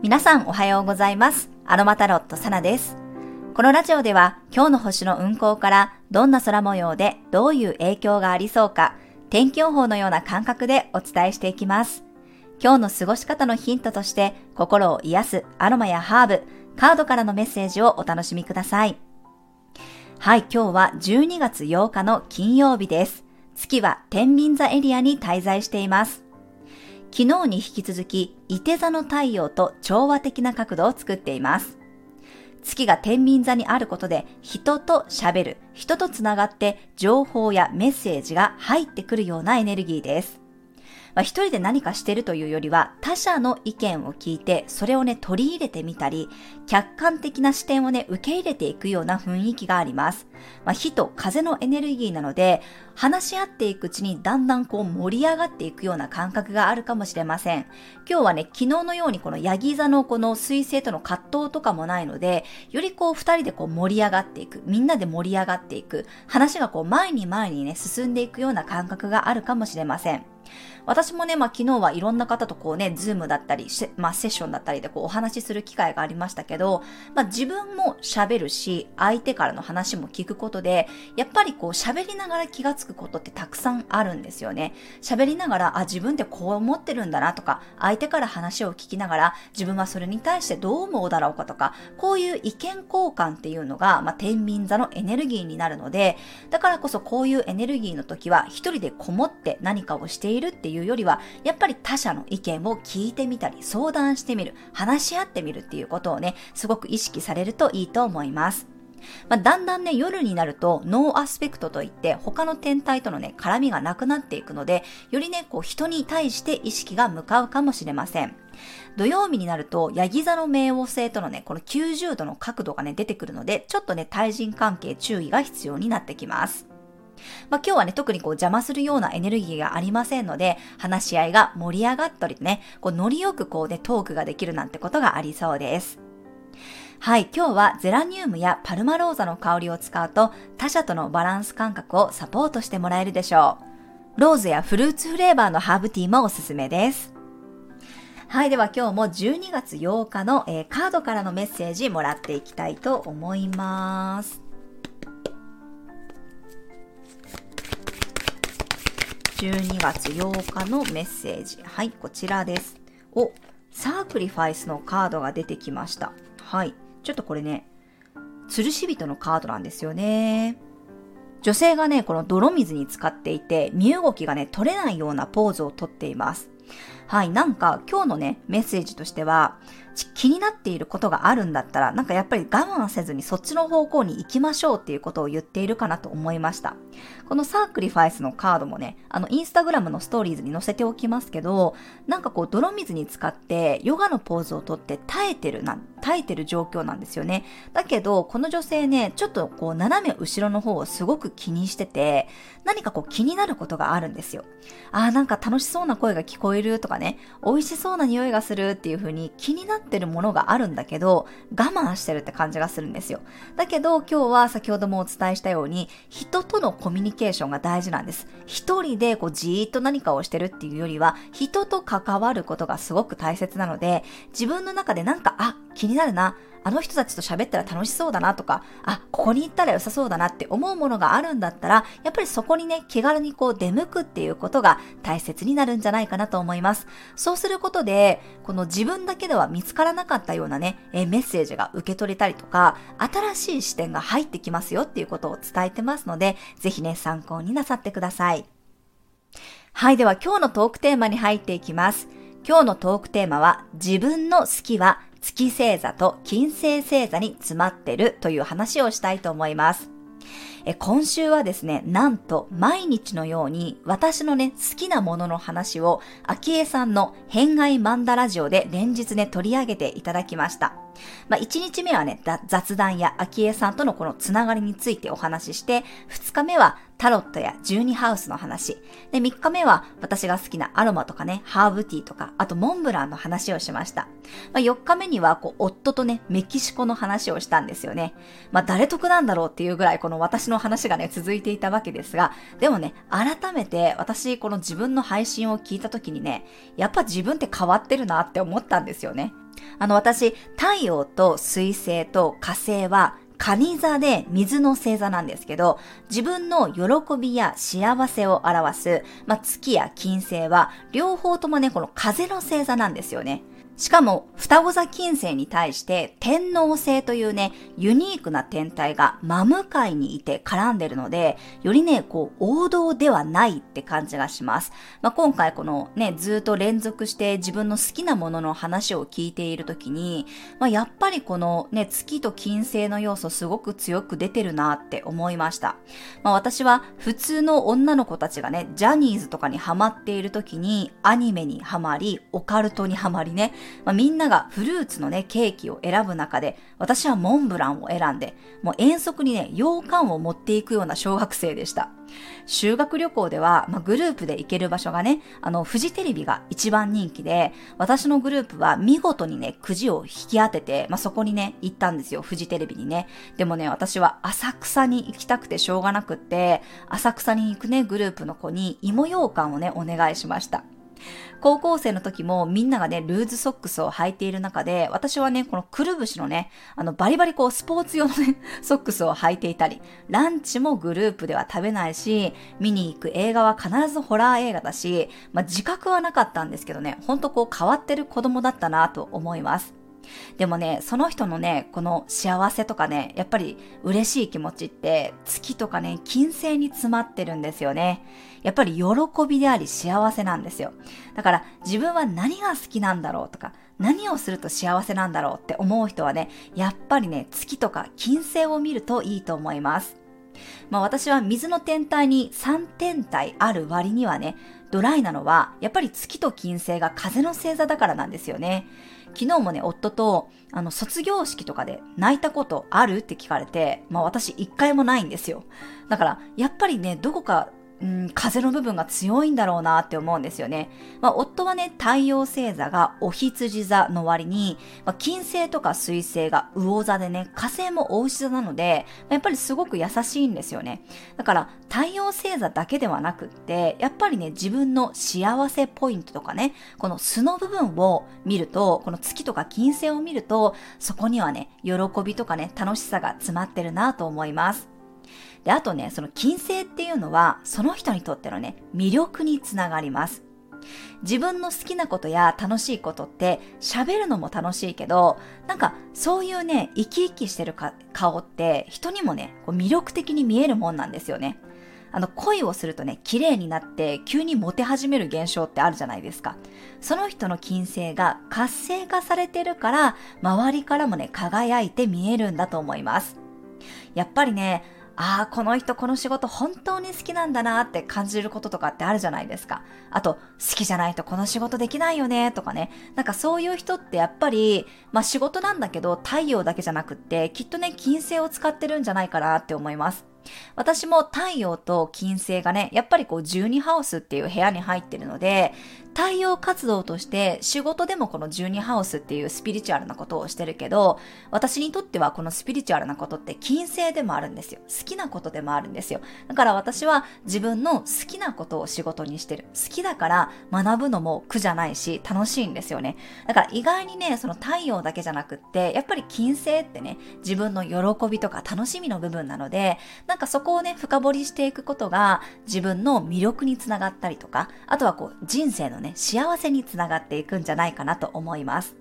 皆さんおはようございます。アロマタロットサナです。このラジオでは今日の星の運行からどんな空模様でどういう影響がありそうか天気予報のような感覚でお伝えしていきます。今日の過ごし方のヒントとして心を癒すアロマやハーブ、カードからのメッセージをお楽しみください。はい、今日は12月8日の金曜日です。月は天秤座エリアに滞在しています。昨日に引き続き、伊手座の太陽と調和的な角度を作っています。月が天秤座にあることで、人と喋る、人と繋がって情報やメッセージが入ってくるようなエネルギーです。まあ、一人で何かしてるというよりは、他者の意見を聞いて、それをね、取り入れてみたり、客観的な視点をね、受け入れていくような雰囲気があります。まあ、火と風のエネルギーなので、話し合っていくうちにだんだんこう盛り上がっていくような感覚があるかもしれません。今日はね、昨日のようにこのヤギ座のこの水星との葛藤とかもないので、よりこう二人でこう盛り上がっていく、みんなで盛り上がっていく、話がこう前に前にね、進んでいくような感覚があるかもしれません。私もね、まあ、昨日はいろんな方とこうね、ズームだったり、まあ、セッションだったりでこうお話しする機会がありましたけど、まあ、自分も喋るし、相手からの話も聞くことで、やっぱりこう喋りながら気がつくことってたくさんあるんですよね。喋りながら、あ、自分ってこう思ってるんだなとか、相手から話を聞きながら、自分はそれに対してどう思うだろうかとか、こういう意見交換っていうのが、まあ、天秤座のエネルギーになるので、だからこそこういうエネルギーの時は、一人でこもって何かをしているっていういうよりは、やっぱり他者の意見を聞いてみたり、相談してみる、話し合ってみるっていうことをね、すごく意識されるといいと思います。まあ、だんだんね、夜になるとノーアスペクトといって他の天体とのね、絡みがなくなっていくので、よりね、こう人に対して意識が向かうかもしれません。土曜日になると、ヤギ座の冥王星とのね、この90度の角度がね、出てくるので、ちょっとね、対人関係注意が必要になってきます。まあ、今日はね、特にこう邪魔するようなエネルギーがありませんので、話し合いが盛り上がったりね、こうノリよくこうね、トークができるなんてことがありそうです。はい、今日はゼラニウムやパルマローザの香りを使うと他者とのバランス感覚をサポートしてもらえるでしょう。ローズやフルーツフレーバーのハーブティーもおすすめです。はい、では今日も12月8日の、えー、カードからのメッセージもらっていきたいと思います。12月8日のメッセージ。はい、こちらです。お、サークリファイスのカードが出てきました。はい。ちょっとこれね、吊るし人のカードなんですよね。女性がね、この泥水に浸かっていて、身動きがね、取れないようなポーズをとっています。はい、なんか今日のね、メッセージとしては、気になっていることがあるんだったら、なんかやっぱり我慢せずにそっちの方向に行きましょうっていうことを言っているかなと思いました。このサークリファイスのカードもね、あの、インスタグラムのストーリーズに載せておきますけど、なんかこう、泥水に浸かって、ヨガのポーズをとって耐えてるな、耐えてる状況なんですよね。だけど、この女性ね、ちょっとこう、斜め後ろの方をすごく気にしてて、何かこう、気になることがあるんですよ。ああ、なんか楽しそうな声が聞こえるとかね、美味しそうな匂いがするっていう風に気になってるものがあるんだけど、我慢してるって感じがするんですよ。だけど、今日は先ほどもお伝えしたように、人とのコミュニケーションが大事なんです。一人でこうじーっと何かをしてるっていうよりは、人と関わることがすごく大切なので、自分の中でなんか、あ、気になるな、あの人たちと喋ったら楽しそうだなとか、あ、ここに行ったら良さそうだなって思うものがあるんだったら、やっぱりそこにね、気軽にこう出向くっていうことが大切になるんじゃないかなと思います。そうすることで、この自分だけでは見つからなかったようなね、えメッセージが受け取れたりとか、新しい視点が入ってきますよっていうことを伝えてますので、ぜひね、参考になさってください。はい、では今日のトークテーマに入っていきます。今日のトークテーマは、自分の好きは月星座と金星星座に詰まってるという話をしたいと思います。え今週はですね、なんと毎日のように私のね、好きなものの話を、秋江さんの変外マンダラジオで連日ね、取り上げていただきました。まあ、1日目はね、雑談や秋江さんとのこのつながりについてお話しして、2日目はタロットや12ハウスの話。で、3日目は私が好きなアロマとかね、ハーブティーとか、あとモンブランの話をしました。まあ、4日目には、こう、夫とね、メキシコの話をしたんですよね。まあ、誰得なんだろうっていうぐらい、この私の話がね、続いていたわけですが、でもね、改めて私、この自分の配信を聞いた時にね、やっぱ自分って変わってるなって思ったんですよね。あの私、太陽と水星と火星は蟹座で水の星座なんですけど、自分の喜びや幸せを表す、まあ、月や金星は両方ともね、この風の星座なんですよね。しかも、双子座金星に対して天皇星というね、ユニークな天体が真向かいにいて絡んでるので、よりね、こう、王道ではないって感じがします。まあ、今回このね、ずっと連続して自分の好きなものの話を聞いているときに、まあ、やっぱりこのね、月と金星の要素すごく強く出てるなって思いました。まあ、私は普通の女の子たちがね、ジャニーズとかにハマっているときに、アニメにハマり、オカルトにハマりね、まあ、みんながフルーツのね、ケーキを選ぶ中で、私はモンブランを選んで、もう遠足にね、洋館を持っていくような小学生でした。修学旅行では、まあ、グループで行ける場所がね、あの、フジテレビが一番人気で、私のグループは見事にね、くじを引き当てて、まあ、そこにね、行ったんですよ、フジテレビにね。でもね、私は浅草に行きたくてしょうがなくって、浅草に行くね、グループの子に芋羊羹をね、お願いしました。高校生の時もみんながね、ルーズソックスを履いている中で、私はね、このくるぶしのね、あのバリバリこうスポーツ用のね、ソックスを履いていたり、ランチもグループでは食べないし、見に行く映画は必ずホラー映画だし、まあ、自覚はなかったんですけどね、ほんとこう変わってる子供だったなと思います。でもね、その人のね、この幸せとかね、やっぱり嬉しい気持ちって月とかね、金星に詰まってるんですよね。やっぱり喜びであり幸せなんですよ。だから自分は何が好きなんだろうとか、何をすると幸せなんだろうって思う人はね、やっぱりね、月とか金星を見るといいと思います。まあ私は水の天体に3天体ある割にはね、ドライなのは、やっぱり月と金星が風の星座だからなんですよね。昨日もね、夫と、あの、卒業式とかで泣いたことある？って聞かれて、まあ私一回もないんですよ。だから、やっぱりね、どこかうん、風の部分が強いんだろうなって思うんですよね。まあ、夫はね、太陽星座がお羊座の割に、まあ、金星とか水星が魚座でね、火星もお牛座なので、やっぱりすごく優しいんですよね。だから、太陽星座だけではなくって、やっぱりね、自分の幸せポイントとかね、この素の部分を見ると、この月とか金星を見ると、そこにはね、喜びとかね、楽しさが詰まってるなと思います。で、あとね、その金星っていうのは、その人にとってのね、魅力につながります。自分の好きなことや楽しいことって喋るのも楽しいけど、なんかそういうね、生き生きしてる顔って人にもね、こう魅力的に見えるもんなんですよね。あの恋をするとね、綺麗になって急にモテ始める現象ってあるじゃないですか。その人の金星が活性化されてるから、周りからもね、輝いて見えるんだと思います。やっぱりね、ああ、この人この仕事本当に好きなんだなって感じることとかってあるじゃないですか。あと、好きじゃないとこの仕事できないよねとかね。なんかそういう人ってやっぱり、まあ仕事なんだけど太陽だけじゃなくって、きっとね、金星を使ってるんじゃないかなって思います。私も太陽と金星がね、やっぱりこう12ハウスっていう部屋に入ってるので、太陽活動として仕事でもこの12ハウスっていうスピリチュアルなことをしてるけど、私にとってはこのスピリチュアルなことって金星でもあるんですよ。好きなことでもあるんですよ。だから私は自分の好きなことを仕事にしてる。好きだから学ぶのも苦じゃないし楽しいんですよね。だから意外にね、その太陽だけじゃなくって、やっぱり金星ってね、自分の喜びとか楽しみの部分なので、なんかそこをね、深掘りしていくことが自分の魅力につながったりとか、あとはこう人生のね、幸せにつながっていくんじゃないかなと思います。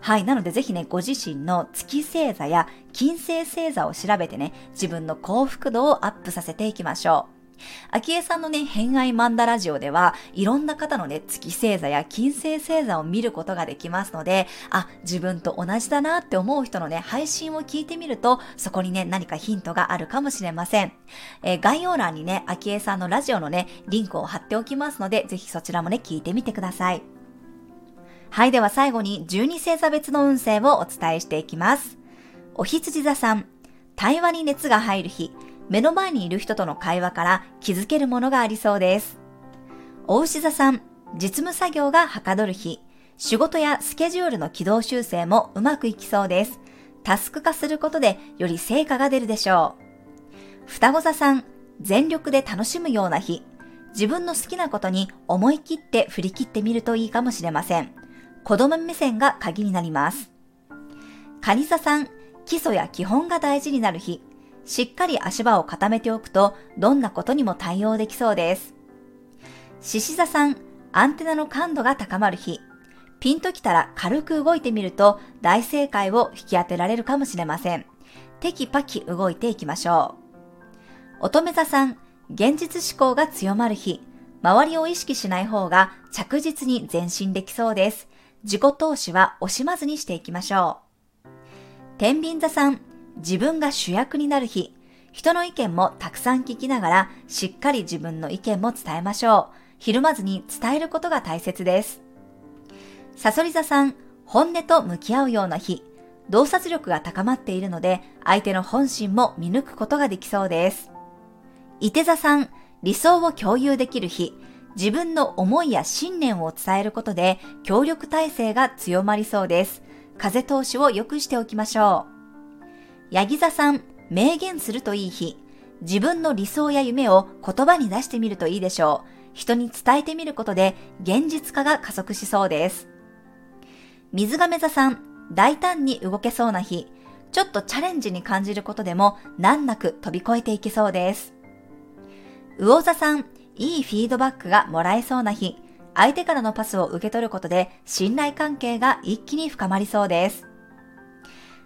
はい。なのでぜひね、ご自身の月星座や金星星座を調べてね、自分の幸福度をアップさせていきましょう。昭恵さんのね、偏愛マンダラジオでは、いろんな方のね、月星座や金星星座を見ることができますので、あ、自分と同じだなって思う人のね、配信を聞いてみると、そこにね、何かヒントがあるかもしれません。えー、概要欄にね、昭恵さんのラジオのね、リンクを貼っておきますので、ぜひそちらもね、聞いてみてください。はい、では最後に12星座別の運勢をお伝えしていきます。お羊座さん、対話に熱が入る日、目の前にいる人との会話から気づけるものがありそうです。お牛座さん、実務作業がはかどる日、仕事やスケジュールの軌道修正もうまくいきそうです。タスク化することでより成果が出るでしょう。双子座さん、全力で楽しむような日、自分の好きなことに思い切って振り切ってみるといいかもしれません。子供目線が鍵になります。カニ座さん、基礎や基本が大事になる日。しっかり足場を固めておくと、どんなことにも対応できそうです。獅子座さん、アンテナの感度が高まる日。ピンときたら軽く動いてみると大正解を引き当てられるかもしれません。テキパキ動いていきましょう。乙女座さん、現実思考が強まる日。周りを意識しない方が着実に前進できそうです。自己投資は惜しまずにしていきましょう。天秤座さん、自分が主役になる日。人の意見もたくさん聞きながら、しっかり自分の意見も伝えましょう。ひるまずに伝えることが大切です。サソリ座さん、本音と向き合うような日。洞察力が高まっているので、相手の本心も見抜くことができそうです。伊手座さん、理想を共有できる日。自分の思いや信念を伝えることで協力体制が強まりそうです。風通しを良くしておきましょう。ヤギ座さん、明言するといい日。自分の理想や夢を言葉に出してみるといいでしょう。人に伝えてみることで現実化が加速しそうです。水亀座さん、大胆に動けそうな日。ちょっとチャレンジに感じることでも難なく飛び越えていけそうです。魚座さん、いいフィードバックがもらえそうな日。相手からのパスを受け取ることで信頼関係が一気に深まりそうです。